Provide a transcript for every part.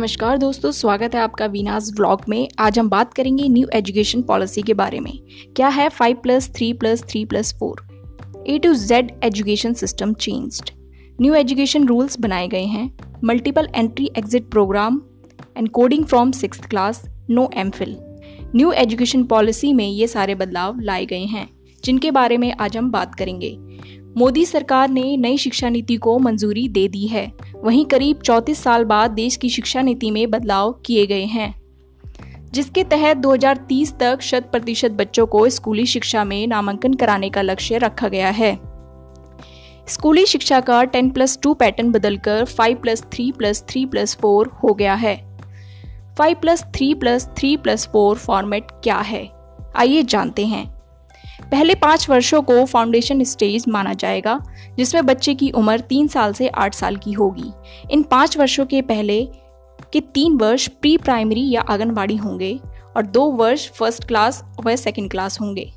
नमस्कार दोस्तों, स्वागत है आपका वीनास व्लॉग में। आज हम बात करेंगे न्यू एजुकेशन पॉलिसी के बारे में। क्या है five plus three plus three plus four A to Z education system changed new education rules बनाए गए हैं। Multiple entry exit program and coding from six class no M Phil new education policy में ये सारे बदलाव लाए गए हैं, जिनके बारे में आज हम बात करेंगे। मोदी सरकार ने नई शिक्षा नीति को मंजूरी दे दी है। वहीं करीब 34 साल बाद देश की शिक्षा नीति में बदलाव किए गए हैं, जिसके तहत 2030 तक शत प्रतिशत बच्चों को स्कूली शिक्षा में नामांकन कराने का लक्ष्य रखा गया है। स्कूली शिक्षा का 10 प्लस टू पैटर्न बदलकर 5 plus three plus three plus four हो गया है। 5 plus three plus three plus four format क्या है? आइए जानते हैं। पहले पाँच वर्षों को फाउंडेशन स्टेज माना जाएगा, जिसमें बच्चे की उम्र तीन साल से आठ साल की होगी। इन पाँच वर्षों के पहले के तीन वर्ष प्री प्राइमरी या आंगनबाड़ी होंगे और दो वर्ष फ़र्स्ट क्लास व सेकेंड क्लास होंगे।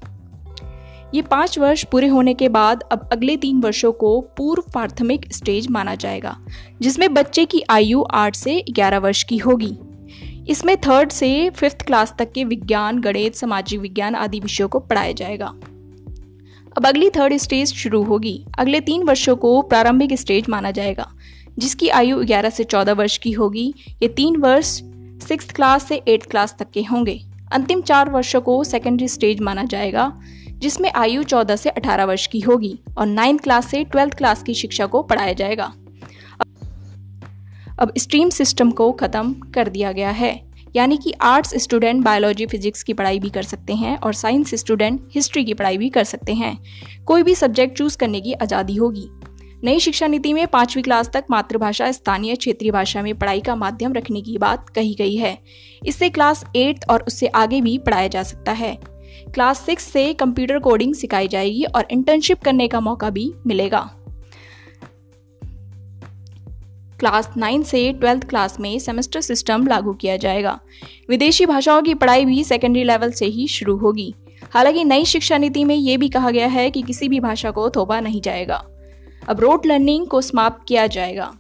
ये पाँच वर्ष पूरे होने के बाद अब अगले तीन वर्षों को पूर्व प्राथमिक स्टेज माना जाएगा, जिसमें बच्चे की आयु आठ से ग्यारह वर्ष की होगी। इसमें थर्ड से फिफ्थ क्लास तक के विज्ञान, गणित सामाजिक विज्ञान आदि विषयों को पढ़ाया जाएगा। अब अगली थर्ड स्टेज शुरू होगी। अगले तीन वर्षों को प्रारंभिक स्टेज माना जाएगा, जिसकी आयु 11 से 14 वर्ष की होगी। ये तीन वर्ष सिक्स क्लास से एट्थ क्लास तक के होंगे। अंतिम चार वर्षों को सेकेंडरी स्टेज माना जाएगा, जिसमें आयु 14 से 18 वर्ष की होगी और नाइन्थ क्लास से ट्वेल्थ क्लास की शिक्षा को पढ़ाया जाएगा। अब स्ट्रीम सिस्टम को ख़त्म कर दिया गया है। यानी कि आर्ट्स स्टूडेंट बायोलॉजी फिजिक्स की पढ़ाई भी कर सकते हैं और साइंस स्टूडेंट हिस्ट्री की पढ़ाई भी कर सकते हैं। कोई भी सब्जेक्ट चूज़ करने की आज़ादी होगी। नई शिक्षा नीति में पांचवी क्लास तक मातृभाषा स्थानीय क्षेत्रीय भाषा में पढ़ाई का माध्यम रखने की बात कही गई है। इससे क्लास एट्थ और उससे आगे भी पढ़ाया जा सकता है। क्लास सिक्स से कंप्यूटर कोडिंग सिखाई जाएगी और इंटर्नशिप करने का मौका भी मिलेगा। क्लास नाइन्थ से ट्वेल्थ क्लास में सेमेस्टर सिस्टम लागू किया जाएगा। विदेशी भाषाओं की पढ़ाई भी सेकेंडरी लेवल से ही शुरू होगी। हालाँकि नई शिक्षा नीति में ये भी कहा गया है कि किसी भी भाषा को थोपा नहीं जाएगा। अब रोड लर्निंग को समाप्त किया जाएगा।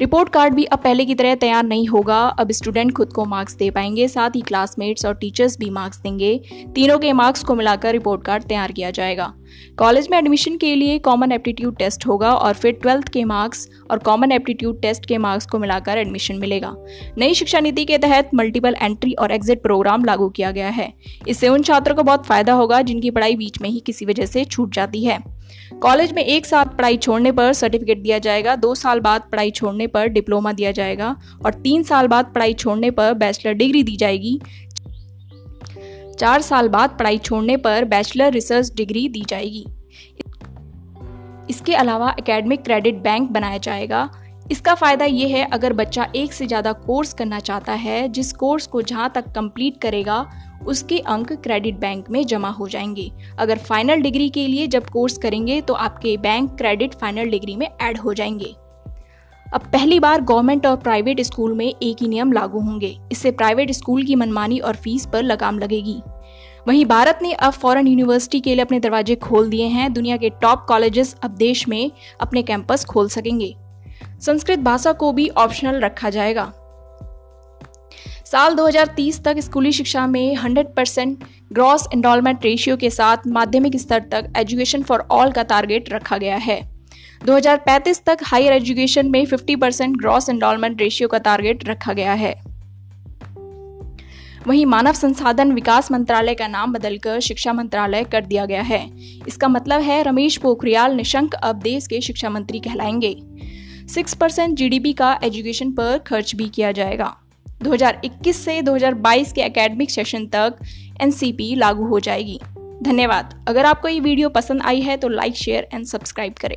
रिपोर्ट कार्ड भी अब पहले की तरह तैयार नहीं होगा। अब स्टूडेंट खुद को मार्क्स दे पाएँगे, साथ ही क्लासमेट्स और टीचर्स भी मार्क्स देंगे। तीनों के मार्क्स को मिलाकर रिपोर्ट कार्ड तैयार किया जाएगा। कॉलेज में एडमिशन के लिए कॉमन एप्टीट्यूड टेस्ट होगा और फिर ट्वेल्थ के मार्क्स और कॉमन एप्टीट्यूड टेस्ट के मार्क्स को मिलाकर एडमिशन मिलेगा। नई शिक्षा नीति के तहत मल्टीपल एंट्री और एग्जिट प्रोग्राम लागू किया गया है। इससे उन छात्रों को बहुत फ़ायदा होगा जिनकी पढ़ाई बीच में ही किसी वजह से छूट जाती है। कॉलेज में एक साथ पढ़ाई छोड़ने पर सर्टिफिकेट दिया जाएगा, दो साल बाद पढ़ाई छोड़ने पर डिप्लोमा दिया जाएगा और तीन साल बाद पढ़ाई छोड़ने पर बैचलर डिग्री दी जाएगी। चार साल बाद पढ़ाई छोड़ने पर बैचलर रिसर्च डिग्री दी जाएगी। इसके अलावा एकेडमिक क्रेडिट बैंक बनाया जाएगा। इसका फ़ायदा ये है, अगर बच्चा एक से ज़्यादा कोर्स करना चाहता है, जिस कोर्स को जहाँ तक कंप्लीट करेगा, उसके अंक क्रेडिट बैंक में जमा हो जाएँगे। अगर फाइनल डिग्री के लिए जब कोर्स करेंगे तो आपके बैंक क्रेडिट फाइनल डिग्री में ऐड हो जाएँगे। अब पहली बार गवर्नमेंट और प्राइवेट स्कूल में एक ही नियम लागू होंगे। इससे प्राइवेट स्कूल की मनमानी और फ़ीस पर लगाम लगेगी। वहीं भारत ने अब फॉरेन यूनिवर्सिटी के लिए अपने दरवाजे खोल दिए हैं। दुनिया के टॉप कॉलेजेस अब देश में अपने कैंपस खोल सकेंगे। संस्कृत भाषा को भी ऑप्शनल रखा जाएगा। साल 2030 तक स्कूली शिक्षा में 100 परसेंट ग्रॉस एनरोलमेंट रेशियो के साथ माध्यमिक स्तर तक एजुकेशन फॉर ऑल का टारगेट रखा गया है। 2035 तक हायर एजुकेशन में 50 परसेंट ग्रॉस एनरोलमेंट रेशियो का टारगेट रखा गया है। वहीं मानव संसाधन विकास मंत्रालय का नाम बदलकर शिक्षा मंत्रालय कर दिया गया है। इसका मतलब है रमेश पोखरियाल निशंक अब देश के शिक्षा मंत्री कहलाएँगे। सिक्स परसेंट जी का एजुकेशन पर खर्च भी किया जाएगा। 2021 से 2022 के एकेडमिक सेशन तक एनसीपी लागू हो जाएगी। धन्यवाद। अगर आपको ये वीडियो पसंद आई है तो लाइक शेयर एंड सब्सक्राइब करें।